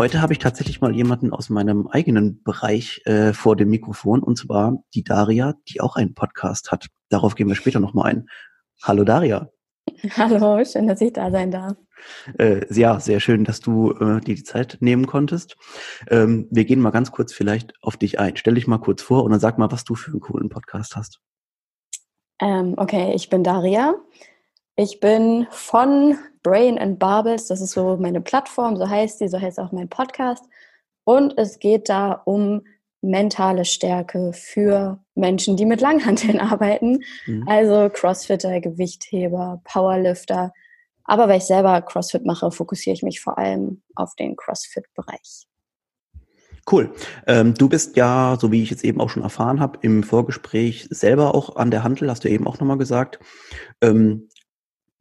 Heute habe ich tatsächlich mal jemanden aus meinem eigenen Bereich äh, vor dem Mikrofon, und zwar die Daria, die auch einen Podcast hat. Darauf gehen wir später nochmal ein. Hallo Daria. Hallo, schön, dass ich da sein darf. Äh, ja, sehr schön, dass du äh, dir die Zeit nehmen konntest. Ähm, wir gehen mal ganz kurz vielleicht auf dich ein. Stell dich mal kurz vor und dann sag mal, was du für einen coolen Podcast hast. Ähm, okay, ich bin Daria. Ich bin von Brain and Barbels, das ist so meine Plattform, so heißt die, so heißt auch mein Podcast. Und es geht da um mentale Stärke für Menschen, die mit Langhanteln arbeiten. Mhm. Also Crossfitter, Gewichtheber, Powerlifter. Aber weil ich selber Crossfit mache, fokussiere ich mich vor allem auf den Crossfit-Bereich. Cool. Ähm, du bist ja, so wie ich jetzt eben auch schon erfahren habe, im Vorgespräch selber auch an der Handel, hast du eben auch nochmal gesagt. Ähm,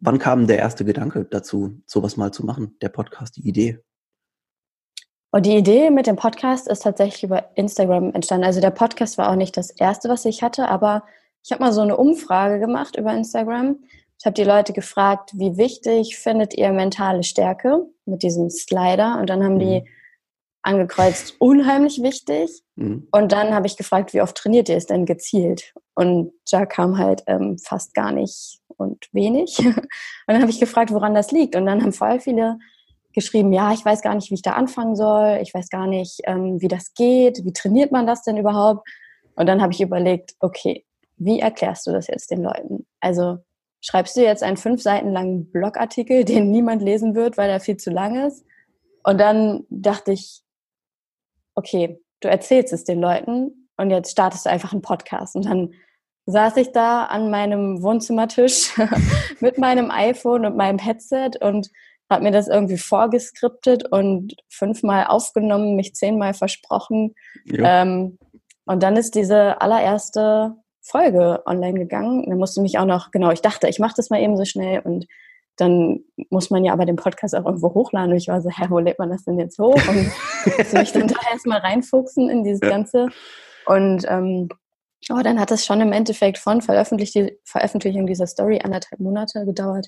Wann kam der erste Gedanke dazu, sowas mal zu machen, der Podcast, die Idee? Und die Idee mit dem Podcast ist tatsächlich über Instagram entstanden. Also der Podcast war auch nicht das erste, was ich hatte, aber ich habe mal so eine Umfrage gemacht über Instagram. Ich habe die Leute gefragt, wie wichtig findet ihr mentale Stärke mit diesem Slider? Und dann haben mhm. die angekreuzt, unheimlich wichtig. Mhm. Und dann habe ich gefragt, wie oft trainiert ihr es denn gezielt? Und da kam halt ähm, fast gar nicht und wenig. Und dann habe ich gefragt, woran das liegt. Und dann haben voll viele geschrieben, ja, ich weiß gar nicht, wie ich da anfangen soll. Ich weiß gar nicht, ähm, wie das geht. Wie trainiert man das denn überhaupt? Und dann habe ich überlegt, okay, wie erklärst du das jetzt den Leuten? Also schreibst du jetzt einen fünf Seiten langen Blogartikel, den niemand lesen wird, weil er viel zu lang ist? Und dann dachte ich, okay, du erzählst es den Leuten und jetzt startest du einfach einen Podcast. Und dann saß ich da an meinem Wohnzimmertisch mit meinem iPhone und meinem Headset und habe mir das irgendwie vorgeskriptet und fünfmal aufgenommen, mich zehnmal versprochen. Ähm, und dann ist diese allererste Folge online gegangen. Dann musste mich auch noch, genau, ich dachte, ich mache das mal eben so schnell und dann muss man ja aber den Podcast auch irgendwo hochladen. Und ich war so, hä, wo lädt man das denn jetzt hoch? Und musste mich dann da erstmal reinfuchsen in dieses. Ganze. Und ähm, oh, dann hat es schon im Endeffekt von Veröffentlichung dieser Story anderthalb Monate gedauert.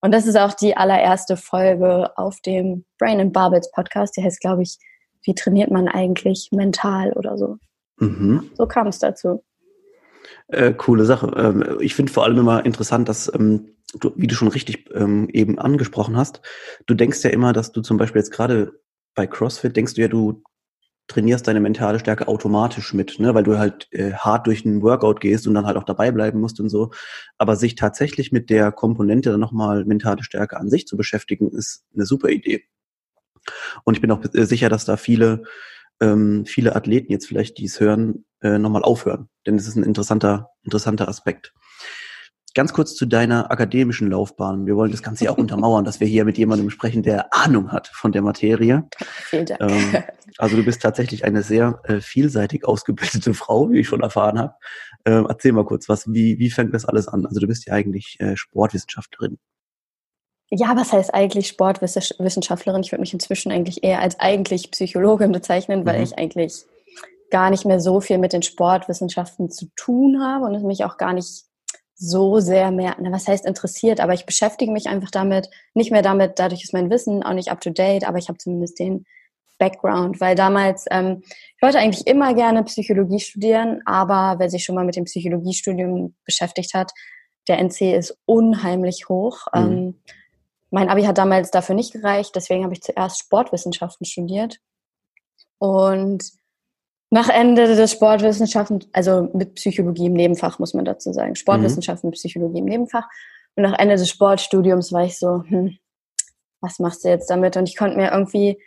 Und das ist auch die allererste Folge auf dem Brain and Barbels Podcast. Die heißt, glaube ich, wie trainiert man eigentlich mental oder so. Mhm. So kam es dazu. Äh, coole Sache. Ähm, ich finde vor allem immer interessant, dass ähm, du, wie du schon richtig ähm, eben angesprochen hast, du denkst ja immer, dass du zum Beispiel jetzt gerade bei CrossFit denkst du ja, du trainierst deine mentale Stärke automatisch mit, ne? weil du halt äh, hart durch einen Workout gehst und dann halt auch dabei bleiben musst und so. Aber sich tatsächlich mit der Komponente dann nochmal mentale Stärke an sich zu beschäftigen, ist eine super Idee. Und ich bin auch äh, sicher, dass da viele, ähm, viele Athleten jetzt vielleicht, die es hören, äh, nochmal aufhören. Denn es ist ein interessanter, interessanter Aspekt. Ganz kurz zu deiner akademischen Laufbahn. Wir wollen das Ganze ja auch untermauern, dass wir hier mit jemandem sprechen, der Ahnung hat von der Materie. Vielen Dank. Ähm, also du bist tatsächlich eine sehr äh, vielseitig ausgebildete Frau, wie ich schon erfahren habe. Ähm, erzähl mal kurz was, wie, wie fängt das alles an? Also du bist ja eigentlich äh, Sportwissenschaftlerin. Ja, was heißt eigentlich Sportwissenschaftlerin? Ich würde mich inzwischen eigentlich eher als eigentlich Psychologin bezeichnen, weil mhm. ich eigentlich gar nicht mehr so viel mit den Sportwissenschaften zu tun habe und es mich auch gar nicht so sehr mehr, na, was heißt interessiert, aber ich beschäftige mich einfach damit, nicht mehr damit, dadurch ist mein Wissen auch nicht up to date, aber ich habe zumindest den Background, weil damals, ähm, ich wollte eigentlich immer gerne Psychologie studieren, aber wer sich schon mal mit dem Psychologiestudium beschäftigt hat, der NC ist unheimlich hoch. Mhm. Ähm, mein Abi hat damals dafür nicht gereicht, deswegen habe ich zuerst Sportwissenschaften studiert. Und nach Ende des Sportwissenschaften, also mit Psychologie im Nebenfach, muss man dazu sagen. Sportwissenschaften mhm. mit Psychologie im Nebenfach. Und nach Ende des Sportstudiums war ich so, hm, was machst du jetzt damit? Und ich konnte mir irgendwie,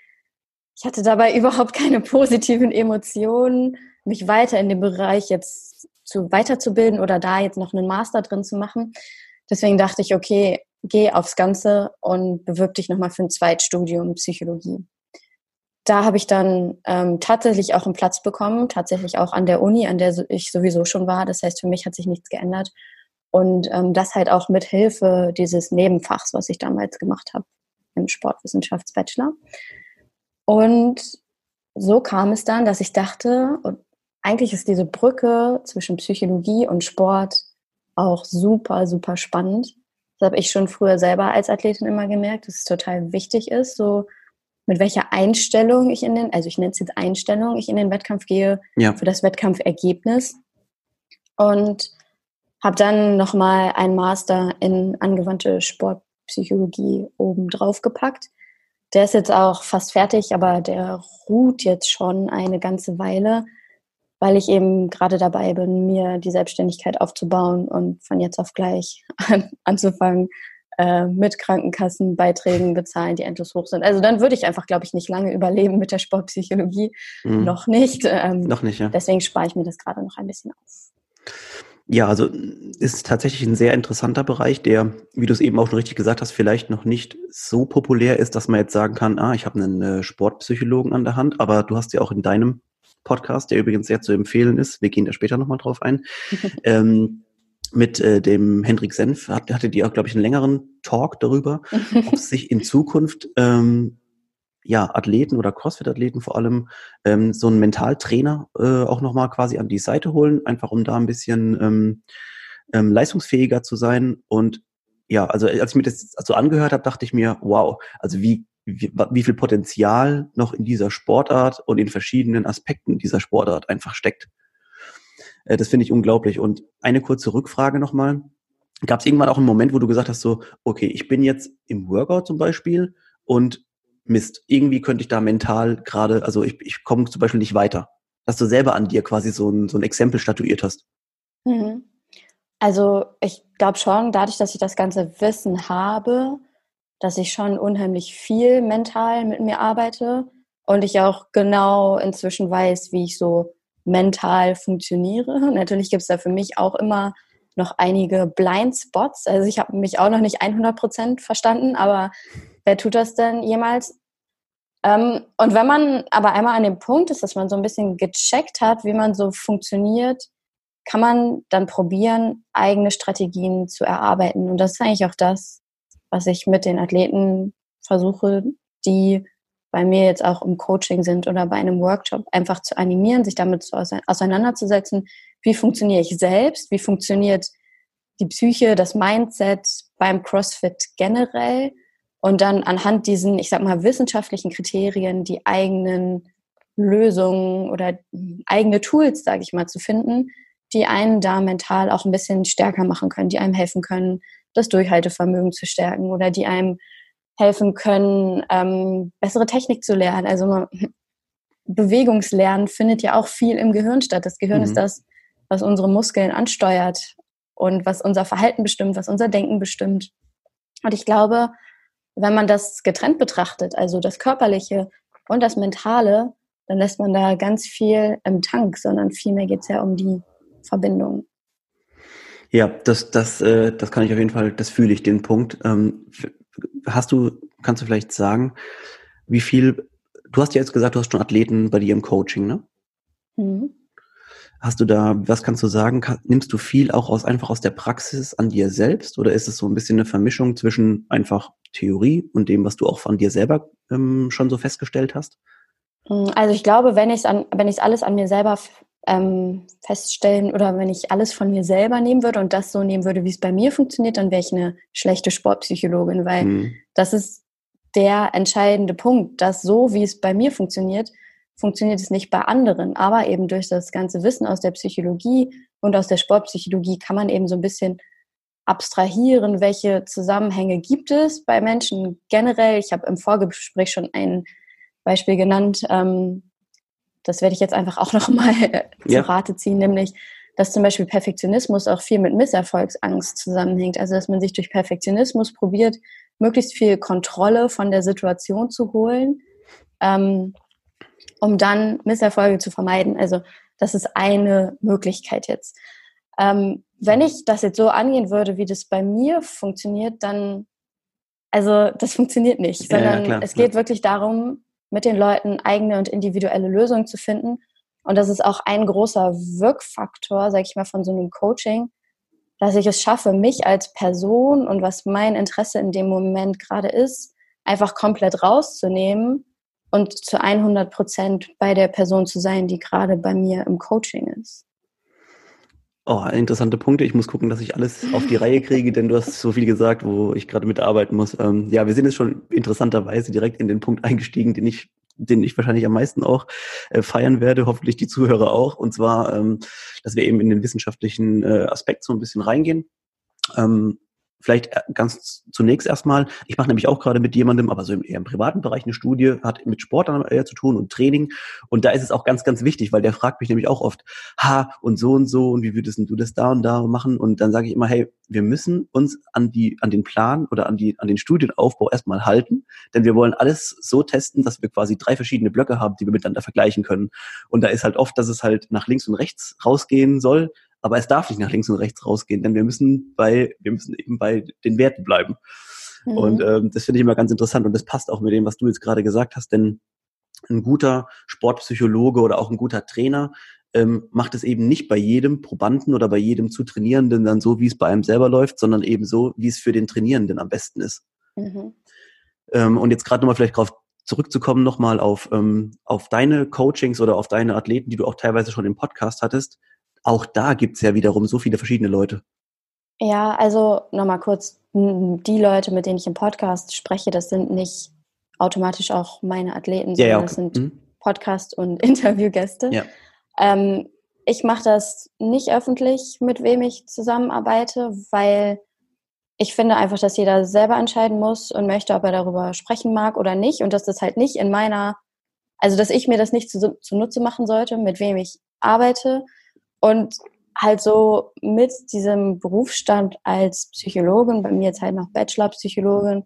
ich hatte dabei überhaupt keine positiven Emotionen, mich weiter in dem Bereich jetzt zu weiterzubilden oder da jetzt noch einen Master drin zu machen. Deswegen dachte ich, okay, geh aufs Ganze und bewirb dich nochmal für ein Zweitstudium Psychologie. Da habe ich dann ähm, tatsächlich auch einen Platz bekommen, tatsächlich auch an der Uni, an der ich sowieso schon war. Das heißt, für mich hat sich nichts geändert. Und ähm, das halt auch mit Hilfe dieses Nebenfachs, was ich damals gemacht habe im Sportwissenschaftsbachelor. Und so kam es dann, dass ich dachte, eigentlich ist diese Brücke zwischen Psychologie und Sport auch super, super spannend. Das habe ich schon früher selber als Athletin immer gemerkt, dass es total wichtig ist, so mit welcher Einstellung ich in den, also ich nenne es jetzt Einstellung, ich in den Wettkampf gehe ja. für das Wettkampfergebnis. Und habe dann nochmal einen Master in angewandte Sportpsychologie oben drauf gepackt. Der ist jetzt auch fast fertig, aber der ruht jetzt schon eine ganze Weile, weil ich eben gerade dabei bin, mir die Selbstständigkeit aufzubauen und von jetzt auf gleich an, anzufangen, äh, mit Krankenkassenbeiträgen bezahlen, die endlos hoch sind. Also dann würde ich einfach, glaube ich, nicht lange überleben mit der Sportpsychologie. Mhm. Noch nicht. Ähm, noch nicht, ja. Deswegen spare ich mir das gerade noch ein bisschen auf. Ja, also ist tatsächlich ein sehr interessanter Bereich, der, wie du es eben auch schon richtig gesagt hast, vielleicht noch nicht so populär ist, dass man jetzt sagen kann, ah, ich habe einen äh, Sportpsychologen an der Hand, aber du hast ja auch in deinem Podcast, der übrigens sehr zu empfehlen ist, wir gehen da später nochmal drauf ein, ähm, mit äh, dem Hendrik Senf hat, hatte die auch, glaube ich, einen längeren Talk darüber, ob sich in Zukunft ähm, ja, Athleten oder CrossFit-Athleten vor allem ähm, so einen Mentaltrainer äh, auch nochmal quasi an die Seite holen, einfach um da ein bisschen ähm, ähm, leistungsfähiger zu sein. Und ja, also als ich mir das so angehört habe, dachte ich mir, wow, also wie, wie, wie viel Potenzial noch in dieser Sportart und in verschiedenen Aspekten dieser Sportart einfach steckt. Äh, das finde ich unglaublich. Und eine kurze Rückfrage nochmal. Gab es irgendwann auch einen Moment, wo du gesagt hast, so, okay, ich bin jetzt im Workout zum Beispiel und Mist, irgendwie könnte ich da mental gerade, also ich, ich komme zum Beispiel nicht weiter. Dass du selber an dir quasi so ein, so ein Exempel statuiert hast. Mhm. Also ich glaube schon, dadurch, dass ich das ganze Wissen habe, dass ich schon unheimlich viel mental mit mir arbeite und ich auch genau inzwischen weiß, wie ich so mental funktioniere. Natürlich gibt es da für mich auch immer noch einige Blindspots. Also ich habe mich auch noch nicht 100 Prozent verstanden, aber wer tut das denn jemals? Ähm, und wenn man aber einmal an dem Punkt ist, dass man so ein bisschen gecheckt hat, wie man so funktioniert, kann man dann probieren, eigene Strategien zu erarbeiten. Und das ist eigentlich auch das, was ich mit den Athleten versuche, die bei mir jetzt auch im Coaching sind oder bei einem Workshop, einfach zu animieren, sich damit zu auseinanderzusetzen, wie funktioniere ich selbst, wie funktioniert die Psyche, das Mindset beim CrossFit generell? Und dann anhand diesen, ich sag mal, wissenschaftlichen Kriterien die eigenen Lösungen oder eigene Tools, sage ich mal, zu finden, die einen da mental auch ein bisschen stärker machen können, die einem helfen können, das Durchhaltevermögen zu stärken oder die einem helfen können, ähm, bessere Technik zu lernen. Also man, Bewegungslernen findet ja auch viel im Gehirn statt. Das Gehirn mhm. ist das, was unsere Muskeln ansteuert und was unser Verhalten bestimmt, was unser Denken bestimmt. Und ich glaube, wenn man das getrennt betrachtet, also das Körperliche und das Mentale, dann lässt man da ganz viel im Tank, sondern vielmehr geht es ja um die Verbindung. Ja, das, das, äh, das kann ich auf jeden Fall, das fühle ich, den Punkt. Ähm, hast du, kannst du vielleicht sagen, wie viel, du hast ja jetzt gesagt, du hast schon Athleten bei dir im Coaching, ne? Mhm. Hast du da, was kannst du sagen? Nimmst du viel auch aus, einfach aus der Praxis an dir selbst oder ist es so ein bisschen eine Vermischung zwischen einfach Theorie und dem, was du auch von dir selber ähm, schon so festgestellt hast? Hm, also ich glaube, wenn ich es wenn ich alles an mir selber ähm, feststellen oder wenn ich alles von mir selber nehmen würde und das so nehmen würde, wie es bei mir funktioniert, dann wäre ich eine schlechte Sportpsychologin, weil mhm. das ist der entscheidende Punkt, dass so wie es bei mir funktioniert, funktioniert es nicht bei anderen. Aber eben durch das ganze Wissen aus der Psychologie und aus der Sportpsychologie kann man eben so ein bisschen abstrahieren, welche Zusammenhänge gibt es bei Menschen generell. Ich habe im Vorgespräch schon ein Beispiel genannt, ähm, das werde ich jetzt einfach auch nochmal ja. zu Rate ziehen, nämlich, dass zum Beispiel Perfektionismus auch viel mit Misserfolgsangst zusammenhängt. Also, dass man sich durch Perfektionismus probiert, möglichst viel Kontrolle von der Situation zu holen, ähm, um dann Misserfolge zu vermeiden. Also, das ist eine Möglichkeit jetzt. Ähm, wenn ich das jetzt so angehen würde, wie das bei mir funktioniert, dann, also, das funktioniert nicht, sondern ja, ja, es geht wirklich darum, mit den Leuten eigene und individuelle Lösungen zu finden. Und das ist auch ein großer Wirkfaktor, sage ich mal, von so einem Coaching, dass ich es schaffe, mich als Person und was mein Interesse in dem Moment gerade ist, einfach komplett rauszunehmen und zu 100 Prozent bei der Person zu sein, die gerade bei mir im Coaching ist. Oh, interessante Punkte. Ich muss gucken, dass ich alles auf die Reihe kriege, denn du hast so viel gesagt, wo ich gerade mitarbeiten muss. Ähm, ja, wir sind jetzt schon interessanterweise direkt in den Punkt eingestiegen, den ich den ich wahrscheinlich am meisten auch äh, feiern werde, hoffentlich die Zuhörer auch. Und zwar, ähm, dass wir eben in den wissenschaftlichen äh, Aspekt so ein bisschen reingehen. Ähm, Vielleicht äh, ganz zunächst erstmal, ich mache nämlich auch gerade mit jemandem, aber so im, eher im privaten Bereich eine Studie, hat mit Sport eher zu tun und Training. Und da ist es auch ganz, ganz wichtig, weil der fragt mich nämlich auch oft, ha, und so und so, und wie würdest du das da und da machen? Und dann sage ich immer, hey, wir müssen uns an die, an den Plan oder an die, an den Studienaufbau erstmal halten, denn wir wollen alles so testen, dass wir quasi drei verschiedene Blöcke haben, die wir miteinander vergleichen können. Und da ist halt oft, dass es halt nach links und rechts rausgehen soll, aber es darf nicht nach links und rechts rausgehen, denn wir müssen bei, wir müssen eben bei den Werten bleiben. Mhm. Und ähm, das finde ich immer ganz interessant und das passt auch mit dem, was du jetzt gerade gesagt hast, denn ein guter Sportpsychologe oder auch ein guter Trainer ähm, macht es eben nicht bei jedem Probanden oder bei jedem zu Trainierenden dann so, wie es bei einem selber läuft, sondern eben so, wie es für den Trainierenden am besten ist. Mhm. Ähm, und jetzt gerade nochmal vielleicht darauf zurückzukommen, nochmal auf, ähm, auf deine Coachings oder auf deine Athleten, die du auch teilweise schon im Podcast hattest auch da gibt's ja wiederum so viele verschiedene Leute. Ja, also nochmal kurz, die Leute, mit denen ich im Podcast spreche, das sind nicht automatisch auch meine Athleten, sondern ja, okay. das sind mhm. Podcast- und Interviewgäste. Ja. Ähm, ich mache das nicht öffentlich, mit wem ich zusammenarbeite, weil ich finde einfach, dass jeder selber entscheiden muss und möchte, ob er darüber sprechen mag oder nicht. Und dass das halt nicht in meiner, also dass ich mir das nicht zu, zunutze machen sollte, mit wem ich arbeite, und halt so mit diesem Berufsstand als Psychologin, bei mir jetzt halt noch Bachelor-Psychologin,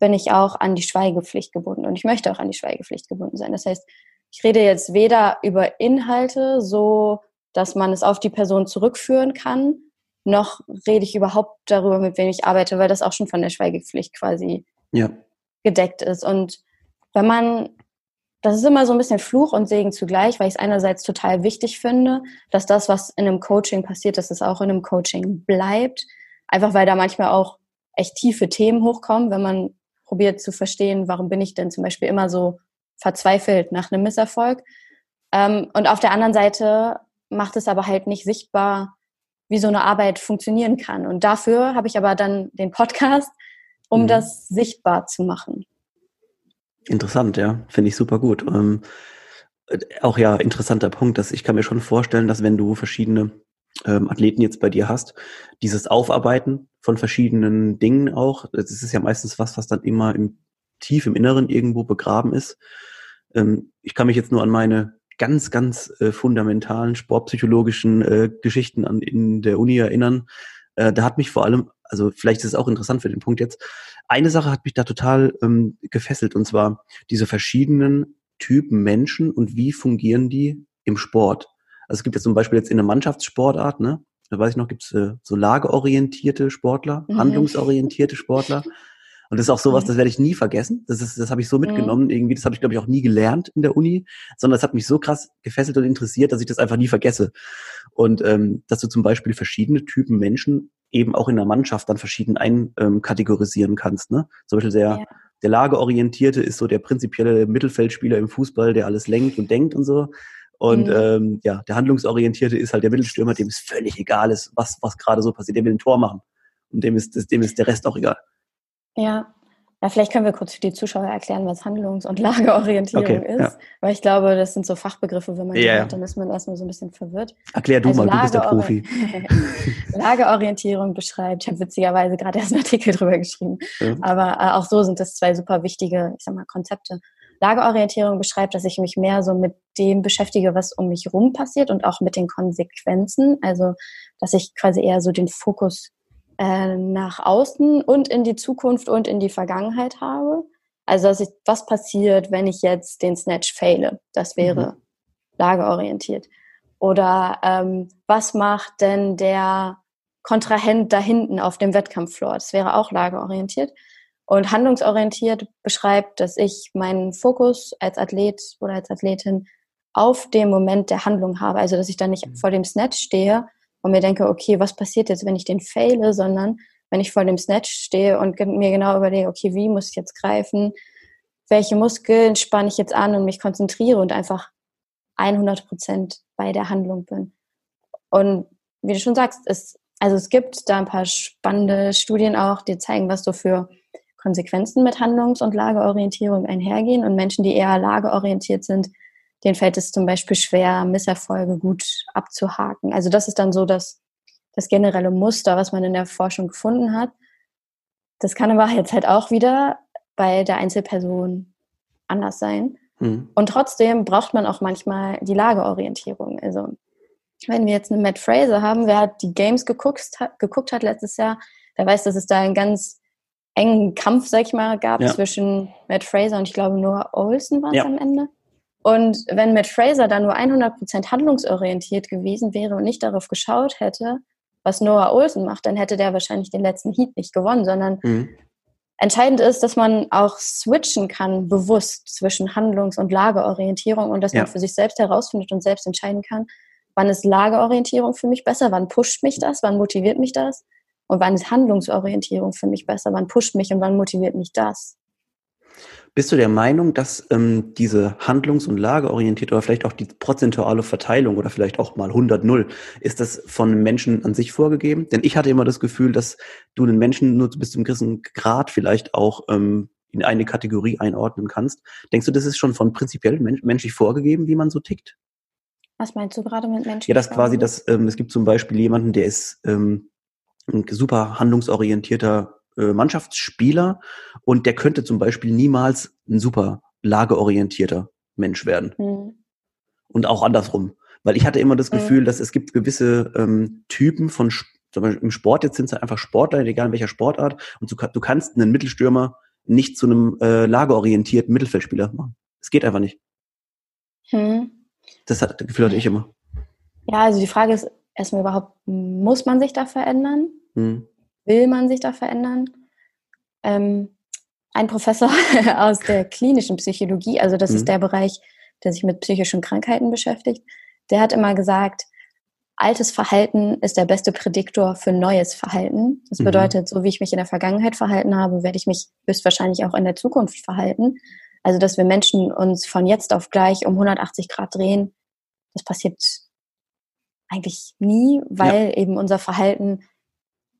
bin ich auch an die Schweigepflicht gebunden und ich möchte auch an die Schweigepflicht gebunden sein. Das heißt, ich rede jetzt weder über Inhalte, so dass man es auf die Person zurückführen kann, noch rede ich überhaupt darüber, mit wem ich arbeite, weil das auch schon von der Schweigepflicht quasi ja. gedeckt ist. Und wenn man das ist immer so ein bisschen Fluch und Segen zugleich, weil ich es einerseits total wichtig finde, dass das, was in einem Coaching passiert, dass es auch in einem Coaching bleibt. Einfach weil da manchmal auch echt tiefe Themen hochkommen, wenn man probiert zu verstehen, warum bin ich denn zum Beispiel immer so verzweifelt nach einem Misserfolg. Ähm, und auf der anderen Seite macht es aber halt nicht sichtbar, wie so eine Arbeit funktionieren kann. Und dafür habe ich aber dann den Podcast, um mhm. das sichtbar zu machen. Interessant, ja, finde ich super gut. Ähm, äh, auch ja, interessanter Punkt, dass ich kann mir schon vorstellen, dass wenn du verschiedene ähm, Athleten jetzt bei dir hast, dieses Aufarbeiten von verschiedenen Dingen auch, das ist ja meistens was, was dann immer im tief im Inneren irgendwo begraben ist. Ähm, ich kann mich jetzt nur an meine ganz, ganz äh, fundamentalen sportpsychologischen äh, Geschichten an, in der Uni erinnern. Äh, da hat mich vor allem, also vielleicht ist es auch interessant für den Punkt jetzt, eine Sache hat mich da total ähm, gefesselt und zwar diese verschiedenen Typen Menschen und wie fungieren die im Sport. Also es gibt jetzt zum Beispiel jetzt in der Mannschaftssportart, ne? Da weiß ich noch, gibt es äh, so lageorientierte Sportler, mhm. handlungsorientierte Sportler. Und das ist auch sowas, mhm. das werde ich nie vergessen. Das ist, das habe ich so mhm. mitgenommen. Irgendwie, das habe ich, glaube ich, auch nie gelernt in der Uni, sondern das hat mich so krass gefesselt und interessiert, dass ich das einfach nie vergesse. Und ähm, dass du zum Beispiel verschiedene Typen Menschen eben auch in der Mannschaft dann verschieden einkategorisieren ähm, kannst. Ne? Zum Beispiel der, ja. der Lageorientierte ist so der prinzipielle Mittelfeldspieler im Fußball, der alles lenkt und denkt und so. Und mhm. ähm, ja, der Handlungsorientierte ist halt der Mittelstürmer, dem es völlig egal ist, was, was gerade so passiert. Der will ein Tor machen. Und dem ist, dem ist der Rest auch egal. Ja, ja, vielleicht können wir kurz für die Zuschauer erklären, was Handlungs- und Lageorientierung okay, ist. Ja. Weil ich glaube, das sind so Fachbegriffe, wenn man die yeah. hört, dann ist man erstmal so ein bisschen verwirrt. Erklär du also mal, du bist der Profi. Lageorientierung beschreibt, ich habe witzigerweise gerade erst einen Artikel drüber geschrieben, ja. aber äh, auch so sind das zwei super wichtige, ich sag mal, Konzepte. Lageorientierung beschreibt, dass ich mich mehr so mit dem beschäftige, was um mich rum passiert und auch mit den Konsequenzen. Also, dass ich quasi eher so den Fokus äh, nach außen und in die Zukunft und in die Vergangenheit habe. Also, dass ich, was passiert, wenn ich jetzt den Snatch faile? Das wäre mhm. lageorientiert. Oder ähm, was macht denn der Kontrahent da hinten auf dem Wettkampffloor? Das wäre auch lageorientiert. Und handlungsorientiert beschreibt, dass ich meinen Fokus als Athlet oder als Athletin auf dem Moment der Handlung habe. Also, dass ich dann nicht mhm. vor dem Snatch stehe und mir denke, okay, was passiert jetzt, wenn ich den faile, sondern wenn ich vor dem Snatch stehe und mir genau überlege, okay, wie muss ich jetzt greifen, welche Muskeln spanne ich jetzt an und mich konzentriere und einfach 100 Prozent bei der Handlung bin. Und wie du schon sagst, es, also es gibt da ein paar spannende Studien auch, die zeigen, was so für Konsequenzen mit Handlungs- und Lageorientierung einhergehen. Und Menschen, die eher lageorientiert sind, denen fällt es zum Beispiel schwer, Misserfolge gut abzuhaken. Also das ist dann so das, das generelle Muster, was man in der Forschung gefunden hat. Das kann aber jetzt halt auch wieder bei der Einzelperson anders sein. Mhm. Und trotzdem braucht man auch manchmal die Lageorientierung. Also wenn wir jetzt einen Matt Fraser haben, wer hat die Games geguckt, geguckt hat letztes Jahr, der weiß, dass es da einen ganz engen Kampf, sag ich mal, gab ja. zwischen Matt Fraser und ich glaube Noah Olsen war es ja. am Ende. Und wenn Matt Fraser da nur 100% handlungsorientiert gewesen wäre und nicht darauf geschaut hätte, was Noah Olsen macht, dann hätte der wahrscheinlich den letzten Heat nicht gewonnen, sondern mhm. Entscheidend ist, dass man auch switchen kann, bewusst zwischen Handlungs- und Lageorientierung und dass ja. man für sich selbst herausfindet und selbst entscheiden kann, wann ist Lageorientierung für mich besser, wann pusht mich das, wann motiviert mich das und wann ist Handlungsorientierung für mich besser, wann pusht mich und wann motiviert mich das. Bist du der Meinung, dass ähm, diese handlungs- und lageorientierte oder vielleicht auch die prozentuale Verteilung oder vielleicht auch mal 100-0, ist das von Menschen an sich vorgegeben? Denn ich hatte immer das Gefühl, dass du den Menschen nur bis zum gewissen Grad vielleicht auch ähm, in eine Kategorie einordnen kannst. Denkst du, das ist schon von prinzipiell men menschlich vorgegeben, wie man so tickt? Was meinst du gerade mit Menschen? Ja, das quasi, dass ähm, es gibt zum Beispiel jemanden, der ist ähm, ein super handlungsorientierter äh, Mannschaftsspieler und der könnte zum Beispiel niemals ein super lageorientierter Mensch werden. Mhm. Und auch andersrum. Weil ich hatte immer das Gefühl, mhm. dass es gibt gewisse ähm, Typen von, zum Beispiel im Sport, jetzt sind es einfach Sportler, egal in welcher Sportart, und du, du kannst einen Mittelstürmer nicht zu einem äh, lageorientierten Mittelfeldspieler machen. Es geht einfach nicht. Mhm. Das, hat, das Gefühl hatte ich immer. Ja, also die Frage ist erstmal überhaupt, muss man sich da verändern? Mhm will man sich da verändern? Ähm, ein Professor aus der klinischen Psychologie, also das mhm. ist der Bereich, der sich mit psychischen Krankheiten beschäftigt, der hat immer gesagt, altes Verhalten ist der beste Prädiktor für neues Verhalten. Das mhm. bedeutet, so wie ich mich in der Vergangenheit verhalten habe, werde ich mich höchstwahrscheinlich auch in der Zukunft verhalten. Also, dass wir Menschen uns von jetzt auf gleich um 180 Grad drehen, das passiert eigentlich nie, weil ja. eben unser Verhalten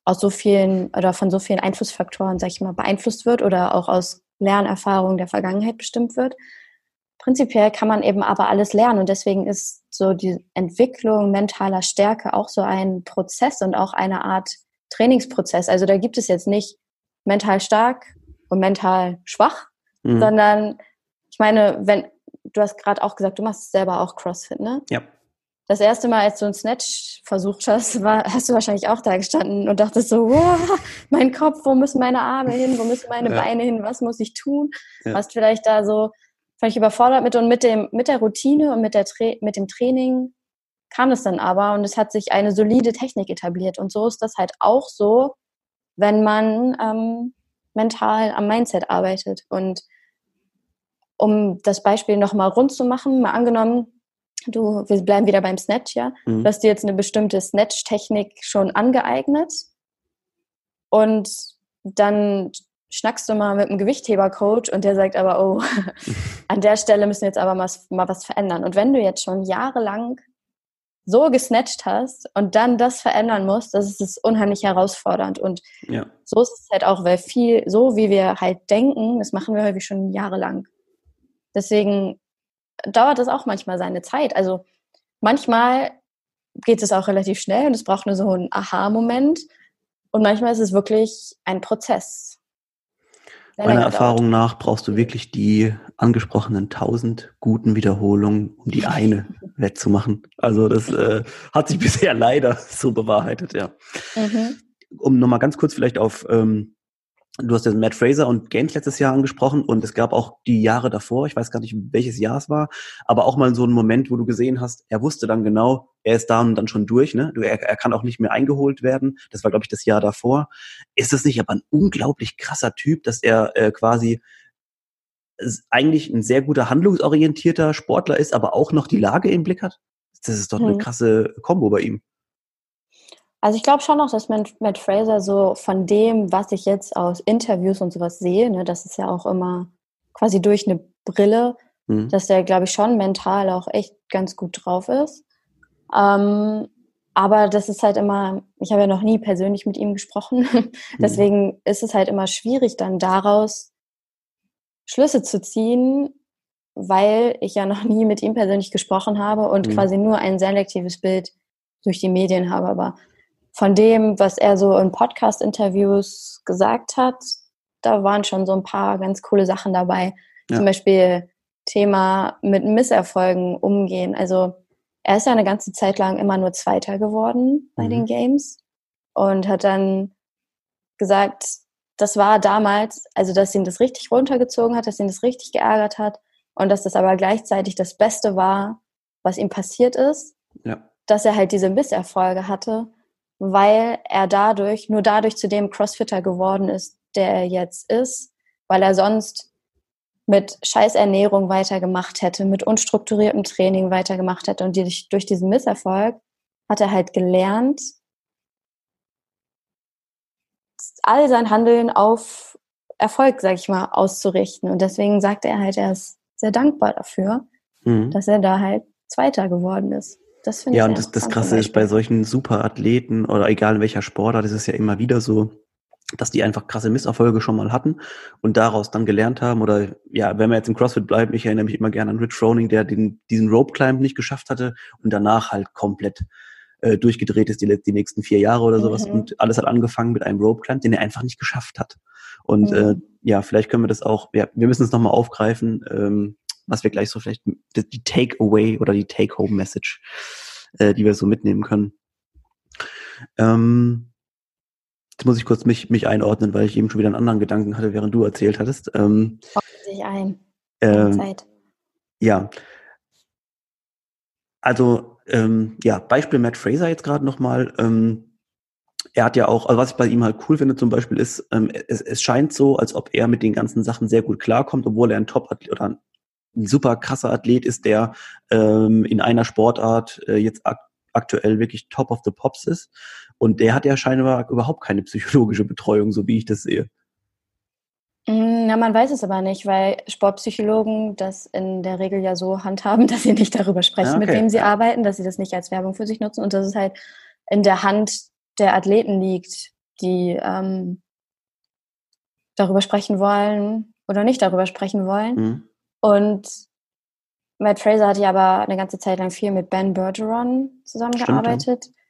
aus so vielen oder von so vielen Einflussfaktoren, sag ich mal, beeinflusst wird oder auch aus Lernerfahrungen der Vergangenheit bestimmt wird. Prinzipiell kann man eben aber alles lernen und deswegen ist so die Entwicklung mentaler Stärke auch so ein Prozess und auch eine Art Trainingsprozess. Also da gibt es jetzt nicht mental stark und mental schwach, mhm. sondern ich meine, wenn du hast gerade auch gesagt, du machst selber auch CrossFit, ne? Ja das erste Mal, als du einen Snatch versucht hast, war, hast du wahrscheinlich auch da gestanden und dachtest so, wow, mein Kopf, wo müssen meine Arme hin, wo müssen meine ja. Beine hin, was muss ich tun? Ja. Warst vielleicht da so völlig überfordert mit und mit dem, mit der Routine und mit der, mit dem Training kam es dann aber und es hat sich eine solide Technik etabliert und so ist das halt auch so, wenn man ähm, mental am Mindset arbeitet und um das Beispiel nochmal rund zu machen, mal angenommen, du, wir bleiben wieder beim Snatch, ja, mhm. du hast dir jetzt eine bestimmte Snatch-Technik schon angeeignet und dann schnackst du mal mit einem Gewichtheber-Coach und der sagt aber, oh, an der Stelle müssen wir jetzt aber mal, mal was verändern. Und wenn du jetzt schon jahrelang so gesnatcht hast und dann das verändern musst, das ist unheimlich herausfordernd. Und ja. so ist es halt auch, weil viel, so wie wir halt denken, das machen wir häufig schon jahrelang. Deswegen dauert das auch manchmal seine Zeit. Also manchmal geht es auch relativ schnell und es braucht nur so einen Aha-Moment. Und manchmal ist es wirklich ein Prozess. Meiner Erfahrung nach brauchst du wirklich die angesprochenen tausend guten Wiederholungen, um die eine wettzumachen. Also das äh, hat sich bisher leider so bewahrheitet, ja. Mhm. Um nochmal ganz kurz vielleicht auf ähm, du hast ja Matt Fraser und Games letztes Jahr angesprochen und es gab auch die Jahre davor, ich weiß gar nicht, welches Jahr es war, aber auch mal so einen Moment, wo du gesehen hast, er wusste dann genau, er ist da und dann schon durch, ne? Er, er kann auch nicht mehr eingeholt werden. Das war, glaube ich, das Jahr davor. Ist das nicht aber ein unglaublich krasser Typ, dass er äh, quasi eigentlich ein sehr guter handlungsorientierter Sportler ist, aber auch noch die Lage im Blick hat? Das ist doch eine hm. krasse Kombo bei ihm. Also ich glaube schon noch, dass Matt Fraser so von dem, was ich jetzt aus Interviews und sowas sehe, ne, das ist ja auch immer quasi durch eine Brille, mhm. dass der, glaube ich, schon mental auch echt ganz gut drauf ist. Ähm, aber das ist halt immer, ich habe ja noch nie persönlich mit ihm gesprochen, mhm. deswegen mhm. ist es halt immer schwierig, dann daraus Schlüsse zu ziehen, weil ich ja noch nie mit ihm persönlich gesprochen habe und mhm. quasi nur ein selektives Bild durch die Medien habe. Aber von dem, was er so in Podcast-Interviews gesagt hat, da waren schon so ein paar ganz coole Sachen dabei. Ja. Zum Beispiel Thema mit Misserfolgen umgehen. Also er ist ja eine ganze Zeit lang immer nur Zweiter geworden bei mhm. den Games und hat dann gesagt, das war damals, also dass ihn das richtig runtergezogen hat, dass ihn das richtig geärgert hat und dass das aber gleichzeitig das Beste war, was ihm passiert ist, ja. dass er halt diese Misserfolge hatte weil er dadurch, nur dadurch zu dem Crossfitter geworden ist, der er jetzt ist, weil er sonst mit Scheißernährung weitergemacht hätte, mit unstrukturiertem Training weitergemacht hätte und durch, durch diesen Misserfolg hat er halt gelernt, all sein Handeln auf Erfolg, sag ich mal, auszurichten. Und deswegen sagt er halt, er ist sehr dankbar dafür, mhm. dass er da halt Zweiter geworden ist. Das finde ja, ich Ja, und das, das Krasse ist bei solchen Superathleten oder egal in welcher Sportart, ist es ja immer wieder so, dass die einfach krasse Misserfolge schon mal hatten und daraus dann gelernt haben. Oder ja, wenn wir jetzt im CrossFit bleiben, ich erinnere mich immer gerne an Rich Froning, der den, diesen Rope Climb nicht geschafft hatte und danach halt komplett äh, durchgedreht ist, die, die nächsten vier Jahre oder sowas. Mhm. Und alles hat angefangen mit einem Rope Climb, den er einfach nicht geschafft hat. Und mhm. äh, ja, vielleicht können wir das auch, ja, wir müssen es nochmal aufgreifen. Ähm, was wir gleich so vielleicht die Takeaway oder die Take-Home-Message, äh, die wir so mitnehmen können. Ähm, jetzt muss ich kurz mich, mich einordnen, weil ich eben schon wieder einen anderen Gedanken hatte, während du erzählt hattest. Ähm, sich ein. Ähm, Zeit. Ja. Also, ähm, ja, Beispiel Matt Fraser jetzt gerade nochmal. Ähm, er hat ja auch, also was ich bei ihm halt cool finde zum Beispiel ist, ähm, es, es scheint so, als ob er mit den ganzen Sachen sehr gut klarkommt, obwohl er ein Top-Athlet oder ein ein super krasser Athlet ist, der ähm, in einer Sportart äh, jetzt ak aktuell wirklich top of the pops ist. Und der hat ja scheinbar überhaupt keine psychologische Betreuung, so wie ich das sehe. Mm, ja, man weiß es aber nicht, weil Sportpsychologen das in der Regel ja so handhaben, dass sie nicht darüber sprechen, ah, okay. mit wem sie arbeiten, dass sie das nicht als Werbung für sich nutzen und dass es halt in der Hand der Athleten liegt, die ähm, darüber sprechen wollen oder nicht darüber sprechen wollen. Mhm. Und Matt Fraser hatte ja aber eine ganze Zeit lang viel mit Ben Bergeron zusammengearbeitet. Stimmt, ja.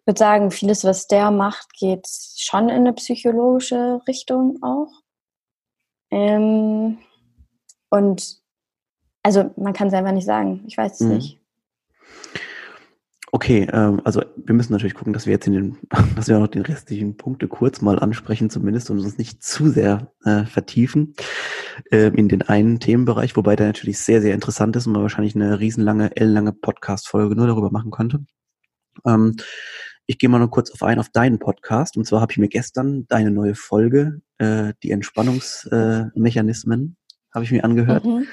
Ich würde sagen, vieles, was der macht, geht schon in eine psychologische Richtung auch. Ähm, und also man kann es einfach nicht sagen. Ich weiß es mhm. nicht. Okay, ähm, also wir müssen natürlich gucken, dass wir jetzt in den, dass wir auch noch den restlichen Punkte kurz mal ansprechen, zumindest und uns nicht zu sehr äh, vertiefen äh, in den einen Themenbereich, wobei der natürlich sehr, sehr interessant ist und man wahrscheinlich eine riesenlange, ellenlange Podcast-Folge nur darüber machen könnte. Ähm, ich gehe mal nur kurz auf ein auf deinen Podcast. Und zwar habe ich mir gestern deine neue Folge, äh, die Entspannungsmechanismen, äh, habe ich mir angehört. Mhm.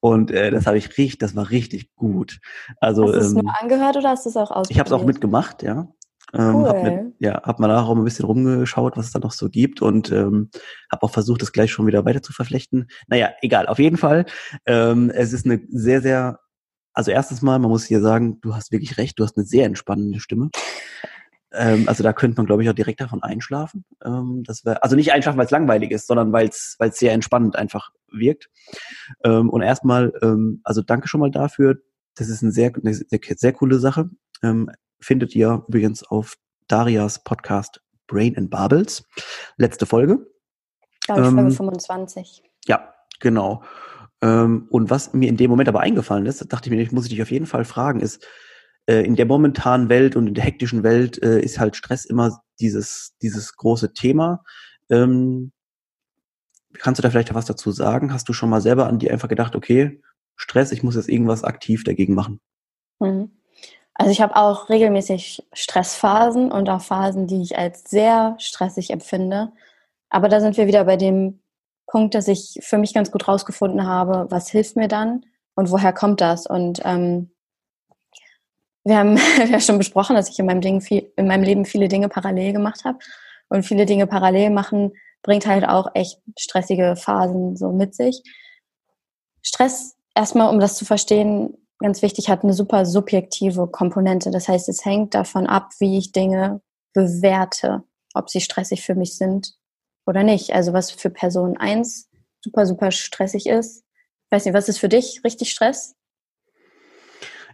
Und äh, das habe ich richtig, das war richtig gut. Also, hast du es ähm, nur angehört oder hast du es auch ausprobiert? Ich habe es auch mitgemacht, ja. Ähm, cool. Hab mit, ja, hab mal nachher auch ein bisschen rumgeschaut, was es da noch so gibt und ähm, habe auch versucht, das gleich schon wieder weiter zu verflechten. Naja, egal, auf jeden Fall. Ähm, es ist eine sehr, sehr, also erstens mal, man muss hier sagen, du hast wirklich recht, du hast eine sehr entspannende Stimme. Ähm, also da könnte man, glaube ich, auch direkt davon einschlafen. Ähm, das wär, also nicht einschlafen, weil es langweilig ist, sondern weil es sehr entspannend einfach wirkt. Ähm, und erstmal, ähm, also danke schon mal dafür. Das ist eine sehr, eine sehr, sehr coole Sache. Ähm, findet ihr übrigens auf Darias Podcast Brain and Bubbles. Letzte Folge. Glaube ich, Folge 25. Ähm, ja, genau. Ähm, und was mir in dem Moment aber eingefallen ist, dachte ich mir, ich muss dich auf jeden Fall fragen, ist, äh, in der momentanen Welt und in der hektischen Welt äh, ist halt Stress immer dieses, dieses große Thema. Ähm, kannst du da vielleicht was dazu sagen? Hast du schon mal selber an dir einfach gedacht, okay, Stress, ich muss jetzt irgendwas aktiv dagegen machen? Mhm. Also ich habe auch regelmäßig Stressphasen und auch Phasen, die ich als sehr stressig empfinde. Aber da sind wir wieder bei dem Punkt, dass ich für mich ganz gut rausgefunden habe, was hilft mir dann und woher kommt das. Und ähm, wir haben ja schon besprochen, dass ich in meinem, Ding viel, in meinem Leben viele Dinge parallel gemacht habe. Und viele Dinge parallel machen bringt halt auch echt stressige Phasen so mit sich. Stress, erstmal, um das zu verstehen, ganz wichtig, hat eine super subjektive Komponente. Das heißt, es hängt davon ab, wie ich Dinge bewerte, ob sie stressig für mich sind oder nicht. Also was für Person 1 super, super stressig ist. Ich weiß nicht, was ist für dich richtig Stress?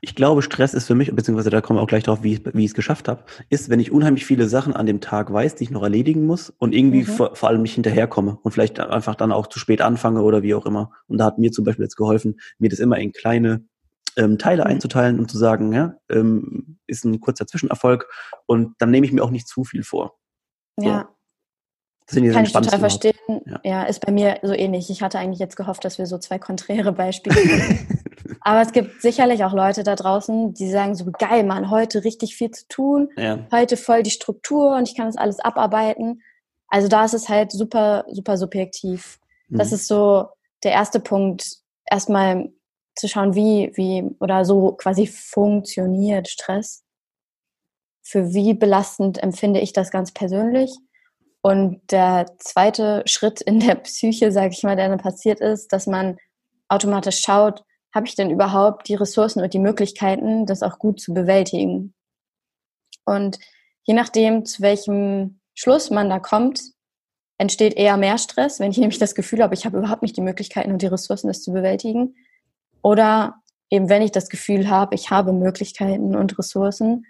Ich glaube, Stress ist für mich, beziehungsweise da kommen wir auch gleich drauf, wie ich, wie ich es geschafft habe, ist, wenn ich unheimlich viele Sachen an dem Tag weiß, die ich noch erledigen muss und irgendwie mhm. vor, vor allem nicht hinterherkomme und vielleicht einfach dann auch zu spät anfange oder wie auch immer. Und da hat mir zum Beispiel jetzt geholfen, mir das immer in kleine ähm, Teile mhm. einzuteilen und zu sagen, ja, ähm, ist ein kurzer Zwischenerfolg und dann nehme ich mir auch nicht zu viel vor. So. Ja. Kann ich total verstehen. Ja. ja. ist bei mir so ähnlich. Ich hatte eigentlich jetzt gehofft, dass wir so zwei konträre Beispiele Aber es gibt sicherlich auch Leute da draußen, die sagen so, geil, Mann, heute richtig viel zu tun, ja. heute voll die Struktur und ich kann das alles abarbeiten. Also da ist es halt super, super subjektiv. Mhm. Das ist so der erste Punkt, erstmal zu schauen, wie, wie oder so quasi funktioniert Stress. Für wie belastend empfinde ich das ganz persönlich? Und der zweite Schritt in der Psyche, sage ich mal, der dann passiert ist, dass man automatisch schaut, habe ich denn überhaupt die Ressourcen und die Möglichkeiten, das auch gut zu bewältigen? Und je nachdem, zu welchem Schluss man da kommt, entsteht eher mehr Stress, wenn ich nämlich das Gefühl habe, ich habe überhaupt nicht die Möglichkeiten und die Ressourcen, das zu bewältigen. Oder eben, wenn ich das Gefühl habe, ich habe Möglichkeiten und Ressourcen,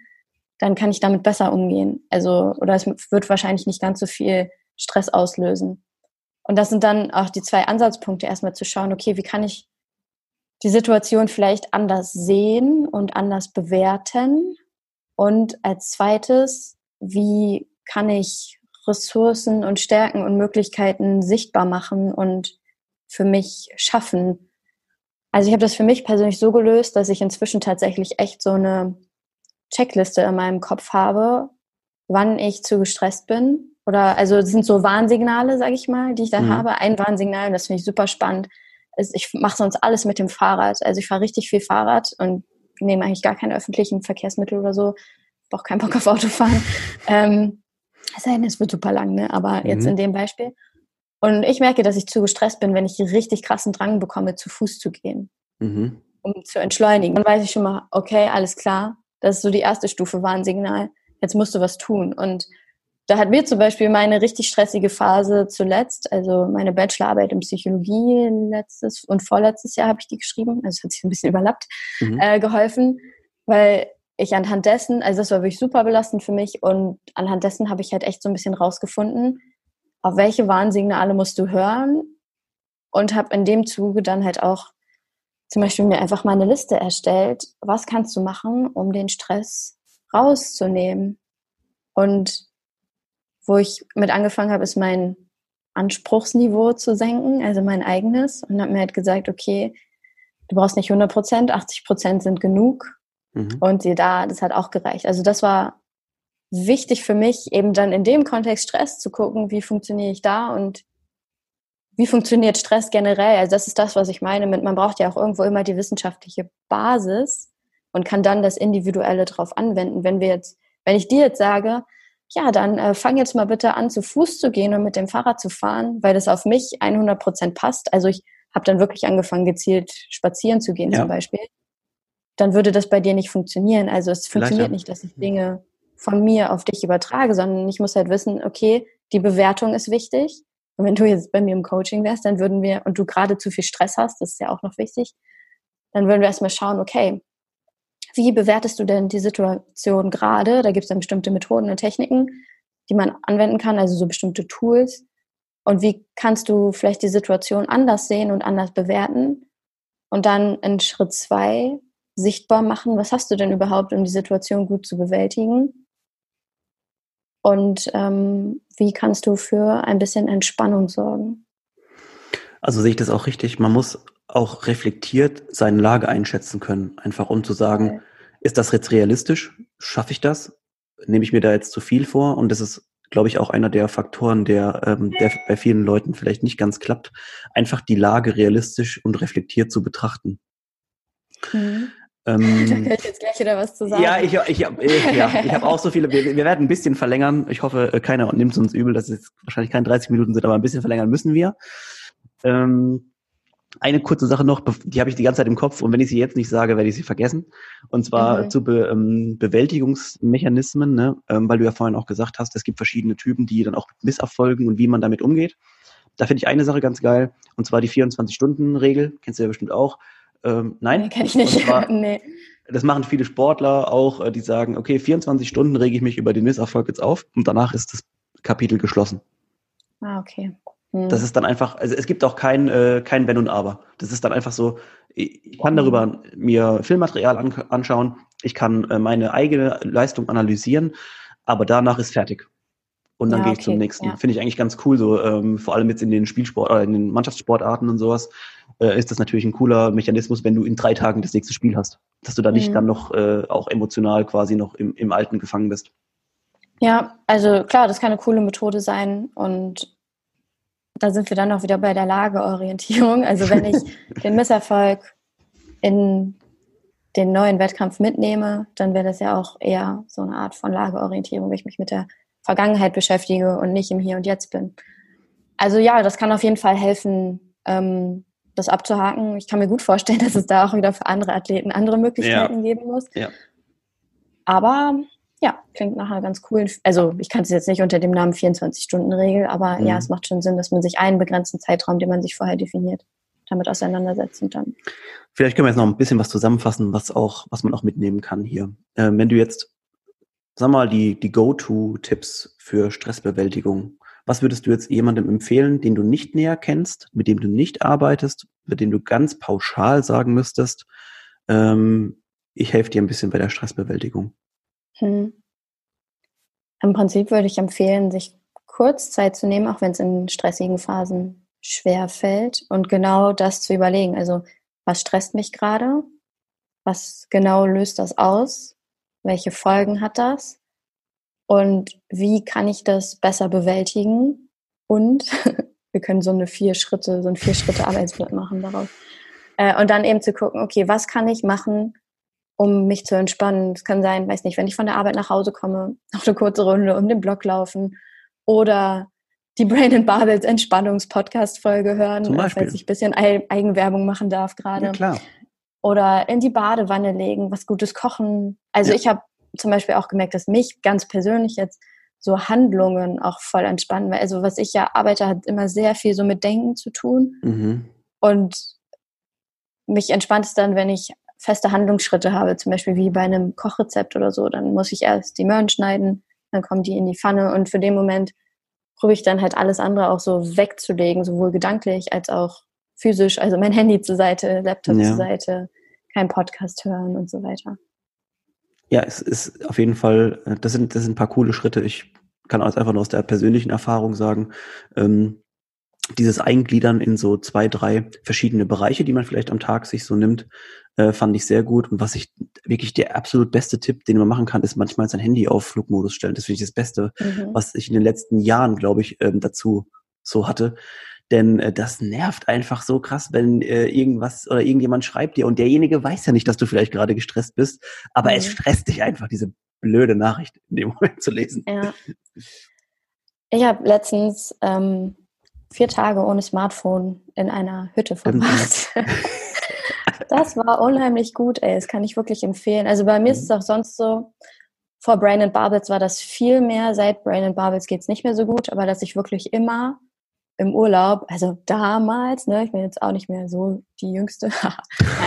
dann kann ich damit besser umgehen. Also, oder es wird wahrscheinlich nicht ganz so viel Stress auslösen. Und das sind dann auch die zwei Ansatzpunkte, erstmal zu schauen, okay, wie kann ich die Situation vielleicht anders sehen und anders bewerten? Und als zweites, wie kann ich Ressourcen und Stärken und Möglichkeiten sichtbar machen und für mich schaffen? Also ich habe das für mich persönlich so gelöst, dass ich inzwischen tatsächlich echt so eine Checkliste in meinem Kopf habe, wann ich zu gestresst bin. Oder also es sind so Warnsignale, sage ich mal, die ich dann mhm. habe. Ein Warnsignal, das finde ich super spannend, ist, ich mache sonst alles mit dem Fahrrad. Also ich fahre richtig viel Fahrrad und nehme eigentlich gar keine öffentlichen Verkehrsmittel oder so. Ich auch keinen Bock auf Autofahren. ähm, es wird super lang, ne? Aber mhm. jetzt in dem Beispiel. Und ich merke, dass ich zu gestresst bin, wenn ich richtig krassen Drang bekomme, zu Fuß zu gehen, mhm. um zu entschleunigen. Dann weiß ich schon mal, okay, alles klar, das ist so die erste Stufe Warnsignal. Jetzt musst du was tun. Und da hat mir zum Beispiel meine richtig stressige Phase zuletzt, also meine Bachelorarbeit in Psychologie letztes und vorletztes Jahr habe ich die geschrieben, also es hat sich ein bisschen überlappt, mhm. äh, geholfen, weil ich anhand dessen, also das war wirklich super belastend für mich und anhand dessen habe ich halt echt so ein bisschen rausgefunden, auf welche Warnsignale musst du hören und habe in dem Zuge dann halt auch zum Beispiel mir einfach mal eine Liste erstellt, was kannst du machen, um den Stress rauszunehmen. Und wo ich mit angefangen habe, ist mein Anspruchsniveau zu senken, also mein eigenes. Und habe mir halt gesagt, okay, du brauchst nicht 100 Prozent, 80 Prozent sind genug. Mhm. Und sie da, das hat auch gereicht. Also das war wichtig für mich, eben dann in dem Kontext Stress zu gucken, wie funktioniere ich da und wie funktioniert Stress generell? Also das ist das, was ich meine mit, man braucht ja auch irgendwo immer die wissenschaftliche Basis und kann dann das Individuelle drauf anwenden. Wenn wir jetzt, wenn ich dir jetzt sage, ja, dann äh, fang jetzt mal bitte an, zu Fuß zu gehen und mit dem Fahrrad zu fahren, weil das auf mich 100 Prozent passt. Also ich habe dann wirklich angefangen, gezielt spazieren zu gehen ja. zum Beispiel. Dann würde das bei dir nicht funktionieren. Also es funktioniert ja. nicht, dass ich Dinge von mir auf dich übertrage, sondern ich muss halt wissen, okay, die Bewertung ist wichtig. Und wenn du jetzt bei mir im Coaching wärst, dann würden wir, und du gerade zu viel Stress hast, das ist ja auch noch wichtig, dann würden wir erstmal schauen, okay, wie bewertest du denn die Situation gerade? Da gibt es dann bestimmte Methoden und Techniken, die man anwenden kann, also so bestimmte Tools. Und wie kannst du vielleicht die Situation anders sehen und anders bewerten? Und dann in Schritt zwei sichtbar machen, was hast du denn überhaupt, um die Situation gut zu bewältigen? Und ähm, wie kannst du für ein bisschen Entspannung sorgen? Also sehe ich das auch richtig. Man muss auch reflektiert seine Lage einschätzen können, einfach um zu sagen, okay. ist das jetzt realistisch? Schaffe ich das? Nehme ich mir da jetzt zu viel vor? Und das ist, glaube ich, auch einer der Faktoren, der, ähm, der bei vielen Leuten vielleicht nicht ganz klappt, einfach die Lage realistisch und reflektiert zu betrachten. Mhm. Ähm, da ich jetzt gleich wieder was zu sagen. Ja, ich, ich, ich, ja, ich habe auch so viele. Wir, wir, werden ein bisschen verlängern. Ich hoffe, äh, keiner nimmt es uns übel, dass es wahrscheinlich keine 30 Minuten sind, aber ein bisschen verlängern müssen wir. Ähm, eine kurze Sache noch, die habe ich die ganze Zeit im Kopf und wenn ich sie jetzt nicht sage, werde ich sie vergessen. Und zwar mhm. zu Be ähm, Bewältigungsmechanismen, ne? ähm, weil du ja vorhin auch gesagt hast, es gibt verschiedene Typen, die dann auch Misserfolgen und wie man damit umgeht. Da finde ich eine Sache ganz geil, und zwar die 24-Stunden-Regel, kennst du ja bestimmt auch. Ähm, nein, nee, kenn ich nicht. Zwar, nee. Das machen viele Sportler auch, äh, die sagen, okay, 24 Stunden rege ich mich über den Misserfolg jetzt auf und danach ist das Kapitel geschlossen. Ah, okay. Hm. Das ist dann einfach, also es gibt auch kein, äh, kein Wenn und Aber. Das ist dann einfach so, ich kann darüber hm. mir Filmmaterial an, anschauen, ich kann äh, meine eigene Leistung analysieren, aber danach ist fertig. Und dann ja, gehe ich okay. zum nächsten. Ja. Finde ich eigentlich ganz cool, so ähm, vor allem jetzt in den Spielsport oder in den Mannschaftssportarten und sowas, äh, ist das natürlich ein cooler Mechanismus, wenn du in drei Tagen das nächste Spiel hast. Dass du da nicht mhm. dann noch äh, auch emotional quasi noch im, im Alten gefangen bist. Ja, also klar, das kann eine coole Methode sein und da sind wir dann auch wieder bei der Lageorientierung. Also wenn ich den Misserfolg in den neuen Wettkampf mitnehme, dann wäre das ja auch eher so eine Art von Lageorientierung, wenn ich mich mit der Vergangenheit beschäftige und nicht im Hier und Jetzt bin. Also ja, das kann auf jeden Fall helfen, ähm, das abzuhaken. Ich kann mir gut vorstellen, dass es da auch wieder für andere Athleten andere Möglichkeiten ja. geben muss. Ja. Aber ja, klingt nach einer ganz coolen, also ich kann es jetzt nicht unter dem Namen 24-Stunden-Regel, aber mhm. ja, es macht schon Sinn, dass man sich einen begrenzten Zeitraum, den man sich vorher definiert, damit auseinandersetzt und dann. Vielleicht können wir jetzt noch ein bisschen was zusammenfassen, was auch, was man auch mitnehmen kann hier. Ähm, wenn du jetzt, sag mal, die, die Go-To-Tipps für Stressbewältigung, was würdest du jetzt jemandem empfehlen, den du nicht näher kennst, mit dem du nicht arbeitest, mit dem du ganz pauschal sagen müsstest, ähm, ich helfe dir ein bisschen bei der Stressbewältigung? Hm. Im Prinzip würde ich empfehlen, sich kurz Zeit zu nehmen, auch wenn es in stressigen Phasen schwer fällt und genau das zu überlegen. Also, was stresst mich gerade? Was genau löst das aus? Welche Folgen hat das? Und wie kann ich das besser bewältigen? Und wir können so eine vier Schritte, so ein vier Schritte Arbeitsblatt machen darauf. Äh, und dann eben zu gucken, okay, was kann ich machen, um mich zu entspannen. Es kann sein, weiß nicht, wenn ich von der Arbeit nach Hause komme, noch eine kurze Runde um den Block laufen oder die Brain and Barbels Entspannungspodcast-Folge hören, Zum Beispiel. falls ich ein bisschen Eigenwerbung machen darf gerade. Ja, klar. Oder in die Badewanne legen, was Gutes kochen. Also ja. ich habe zum Beispiel auch gemerkt, dass mich ganz persönlich jetzt so Handlungen auch voll entspannen. Weil also was ich ja arbeite, hat immer sehr viel so mit Denken zu tun. Mhm. Und mich entspannt es dann, wenn ich feste Handlungsschritte habe, zum Beispiel wie bei einem Kochrezept oder so, dann muss ich erst die Möhren schneiden, dann kommen die in die Pfanne und für den Moment probiere ich dann halt alles andere auch so wegzulegen, sowohl gedanklich als auch physisch, also mein Handy zur Seite, Laptop ja. zur Seite, kein Podcast hören und so weiter. Ja, es ist auf jeden Fall, äh, das sind, das sind ein paar coole Schritte. Ich kann auch einfach nur aus der persönlichen Erfahrung sagen, ähm, dieses Eingliedern in so zwei, drei verschiedene Bereiche, die man vielleicht am Tag sich so nimmt, äh, fand ich sehr gut. Und was ich wirklich der absolut beste Tipp, den man machen kann, ist manchmal sein Handy auf Flugmodus stellen. Das finde ich das Beste, mhm. was ich in den letzten Jahren, glaube ich, ähm, dazu so hatte. Denn äh, das nervt einfach so krass, wenn äh, irgendwas oder irgendjemand schreibt dir und derjenige weiß ja nicht, dass du vielleicht gerade gestresst bist, aber mhm. es stresst dich einfach, diese blöde Nachricht in dem Moment zu lesen. Ja. Ich habe letztens ähm, vier Tage ohne Smartphone in einer Hütte verbracht. das war unheimlich gut, ey. Das kann ich wirklich empfehlen. Also bei mir mhm. ist es auch sonst so, vor Brain and Barbels war das viel mehr. Seit Brain and Barbels geht es nicht mehr so gut, aber dass ich wirklich immer im Urlaub, also damals, ne, ich bin jetzt auch nicht mehr so die Jüngste. ja,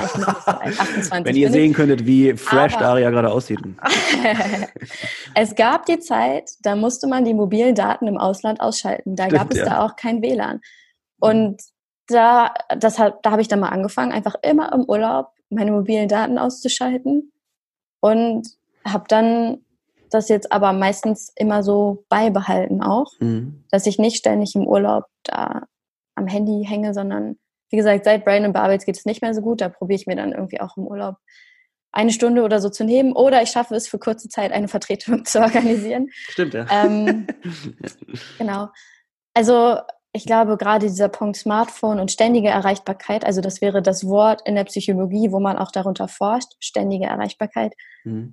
ich bin 28. Wenn ihr sehen ich. könntet, wie fresh aber, Daria gerade aussieht. es gab die Zeit, da musste man die mobilen Daten im Ausland ausschalten. Da Stimmt, gab es ja. da auch kein WLAN. Und da, das hat, da habe ich dann mal angefangen, einfach immer im Urlaub meine mobilen Daten auszuschalten und habe dann das jetzt aber meistens immer so beibehalten auch, mhm. dass ich nicht ständig im Urlaub da am Handy hänge, sondern wie gesagt, seit Brain and Barbels geht es nicht mehr so gut. Da probiere ich mir dann irgendwie auch im Urlaub eine Stunde oder so zu nehmen oder ich schaffe es für kurze Zeit eine Vertretung zu organisieren. Stimmt, ja. Ähm, genau. Also ich glaube, gerade dieser Punkt Smartphone und ständige Erreichbarkeit, also das wäre das Wort in der Psychologie, wo man auch darunter forscht, ständige Erreichbarkeit, mhm.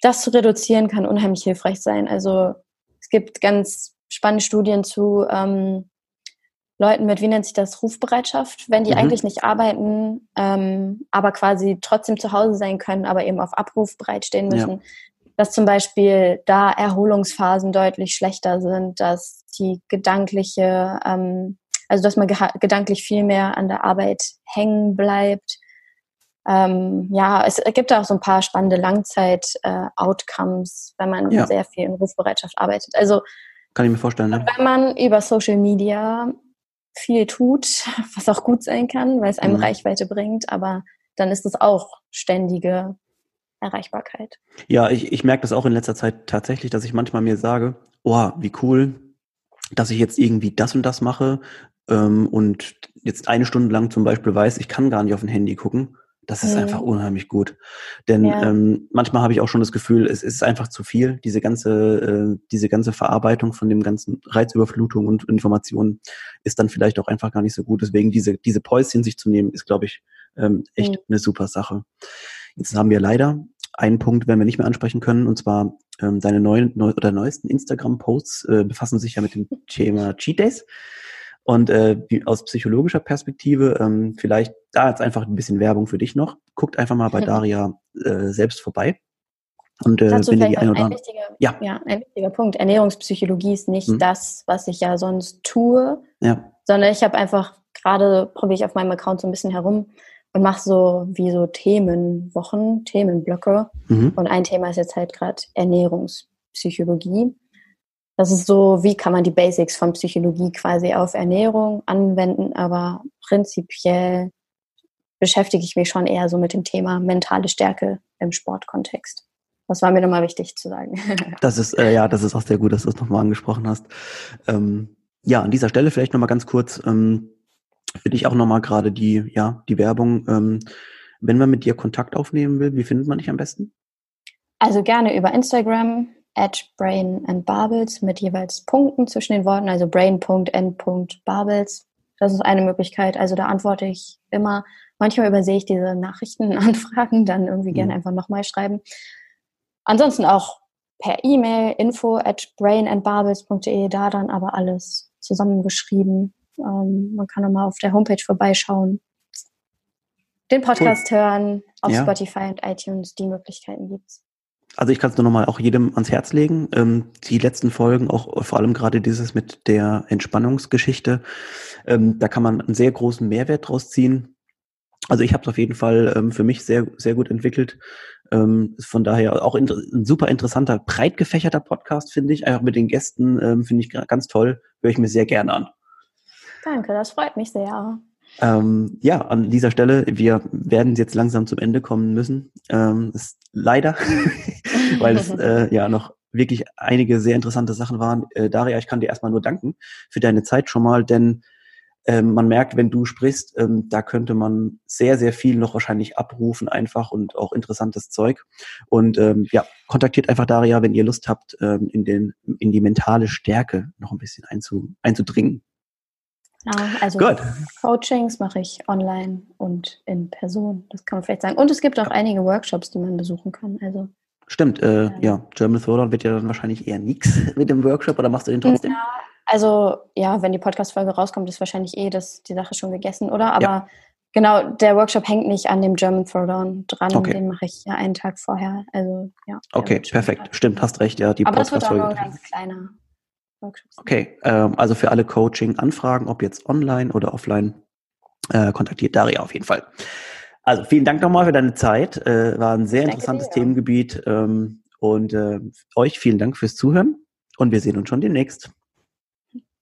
Das zu reduzieren kann unheimlich hilfreich sein. Also es gibt ganz spannende Studien zu ähm, Leuten mit, wie nennt sich das, Rufbereitschaft, wenn die mhm. eigentlich nicht arbeiten, ähm, aber quasi trotzdem zu Hause sein können, aber eben auf Abruf bereitstehen müssen. Ja. Dass zum Beispiel da Erholungsphasen deutlich schlechter sind, dass die gedankliche, ähm, also dass man gedanklich viel mehr an der Arbeit hängen bleibt. Ähm, ja, es gibt auch so ein paar spannende Langzeit-Outcomes, äh, wenn man ja. sehr viel in Rufbereitschaft arbeitet. Also kann ich mir vorstellen. Ne? Wenn man über Social Media viel tut, was auch gut sein kann, weil es einem mhm. Reichweite bringt, aber dann ist es auch ständige Erreichbarkeit. Ja, ich, ich merke das auch in letzter Zeit tatsächlich, dass ich manchmal mir sage, oh, wie cool, dass ich jetzt irgendwie das und das mache ähm, und jetzt eine Stunde lang zum Beispiel weiß, ich kann gar nicht auf ein Handy gucken das ist mhm. einfach unheimlich gut. Denn ja. ähm, manchmal habe ich auch schon das Gefühl, es ist einfach zu viel. Diese ganze, äh, diese ganze Verarbeitung von dem ganzen Reizüberflutung und Informationen ist dann vielleicht auch einfach gar nicht so gut. Deswegen diese, diese Päuschen sich zu nehmen, ist, glaube ich, ähm, echt mhm. eine super Sache. Jetzt haben wir leider einen Punkt, werden wir nicht mehr ansprechen können, und zwar ähm, deine neuen neu, oder neuesten Instagram-Posts äh, befassen sich ja mit dem Thema Cheat Days. Und äh, aus psychologischer Perspektive, ähm, vielleicht da jetzt einfach ein bisschen Werbung für dich noch. Guckt einfach mal bei Daria äh, selbst vorbei. Und äh, Dazu wenn ihr die ein, ein, wichtiger, ja. ja. ein wichtiger Punkt. Ernährungspsychologie ist nicht hm. das, was ich ja sonst tue, ja. sondern ich habe einfach gerade probiere ich auf meinem Account so ein bisschen herum und mache so wie so Themenwochen, Themenblöcke. Mhm. Und ein Thema ist jetzt halt gerade Ernährungspsychologie. Das ist so, wie kann man die Basics von Psychologie quasi auf Ernährung anwenden, aber prinzipiell beschäftige ich mich schon eher so mit dem Thema mentale Stärke im Sportkontext. Das war mir nochmal wichtig zu sagen. Das ist, äh, ja, das ist auch sehr gut, dass du es nochmal angesprochen hast. Ähm, ja, an dieser Stelle vielleicht nochmal ganz kurz, ähm, für dich auch nochmal gerade die, ja, die Werbung. Ähm, wenn man mit dir Kontakt aufnehmen will, wie findet man dich am besten? Also gerne über Instagram, at Brain and Barbels mit jeweils Punkten zwischen den Worten, also Brain.end.barbels. Das ist eine Möglichkeit. Also da antworte ich immer. Manchmal übersehe ich diese Nachrichtenanfragen, dann irgendwie gerne mhm. einfach nochmal schreiben. Ansonsten auch per E-Mail info at brainandbarbels.de, da dann aber alles zusammengeschrieben. Ähm, man kann nochmal auf der Homepage vorbeischauen, den Podcast cool. hören, auf ja. Spotify und iTunes, die Möglichkeiten gibt's. Also ich kann es nur nochmal auch jedem ans Herz legen. Ähm, die letzten Folgen, auch vor allem gerade dieses mit der Entspannungsgeschichte, ähm, da kann man einen sehr großen Mehrwert draus ziehen. Also ich habe es auf jeden Fall ähm, für mich sehr, sehr gut entwickelt. Ähm, von daher auch inter ein super interessanter, breit gefächerter Podcast, finde ich. Einfach mit den Gästen ähm, finde ich ganz toll. Höre ich mir sehr gerne an. Danke, das freut mich sehr. Ähm, ja, an dieser Stelle, wir werden jetzt langsam zum Ende kommen müssen. Ähm, ist leider, weil es äh, ja noch wirklich einige sehr interessante Sachen waren. Äh, Daria, ich kann dir erstmal nur danken für deine Zeit schon mal, denn ähm, man merkt, wenn du sprichst, ähm, da könnte man sehr, sehr viel noch wahrscheinlich abrufen einfach und auch interessantes Zeug. Und ähm, ja, kontaktiert einfach Daria, wenn ihr Lust habt, ähm, in, den, in die mentale Stärke noch ein bisschen einzu, einzudringen. Genau, also Good. Coachings mache ich online und in Person, das kann man vielleicht sagen. Und es gibt auch einige Workshops, die man besuchen kann. Also Stimmt, äh, ja, German Throwdown wird ja dann wahrscheinlich eher nichts mit dem Workshop oder machst du den trotzdem? Ja, also ja, wenn die Podcast-Folge rauskommt, ist wahrscheinlich eh das, die Sache schon gegessen, oder? Aber ja. genau, der Workshop hängt nicht an dem German Throwdown dran, okay. den mache ich ja einen Tag vorher. Also ja. Okay, perfekt. Stimmt, hast recht, ja. Die Aber das wird auch nur ein ganz kleiner. Workshops. Okay, ähm, also für alle Coaching-Anfragen, ob jetzt online oder offline, äh, kontaktiert Daria auf jeden Fall. Also vielen Dank nochmal für deine Zeit. Äh, war ein sehr Danke interessantes dir. Themengebiet. Ähm, und äh, euch vielen Dank fürs Zuhören und wir sehen uns schon demnächst.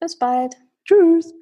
Bis bald. Tschüss.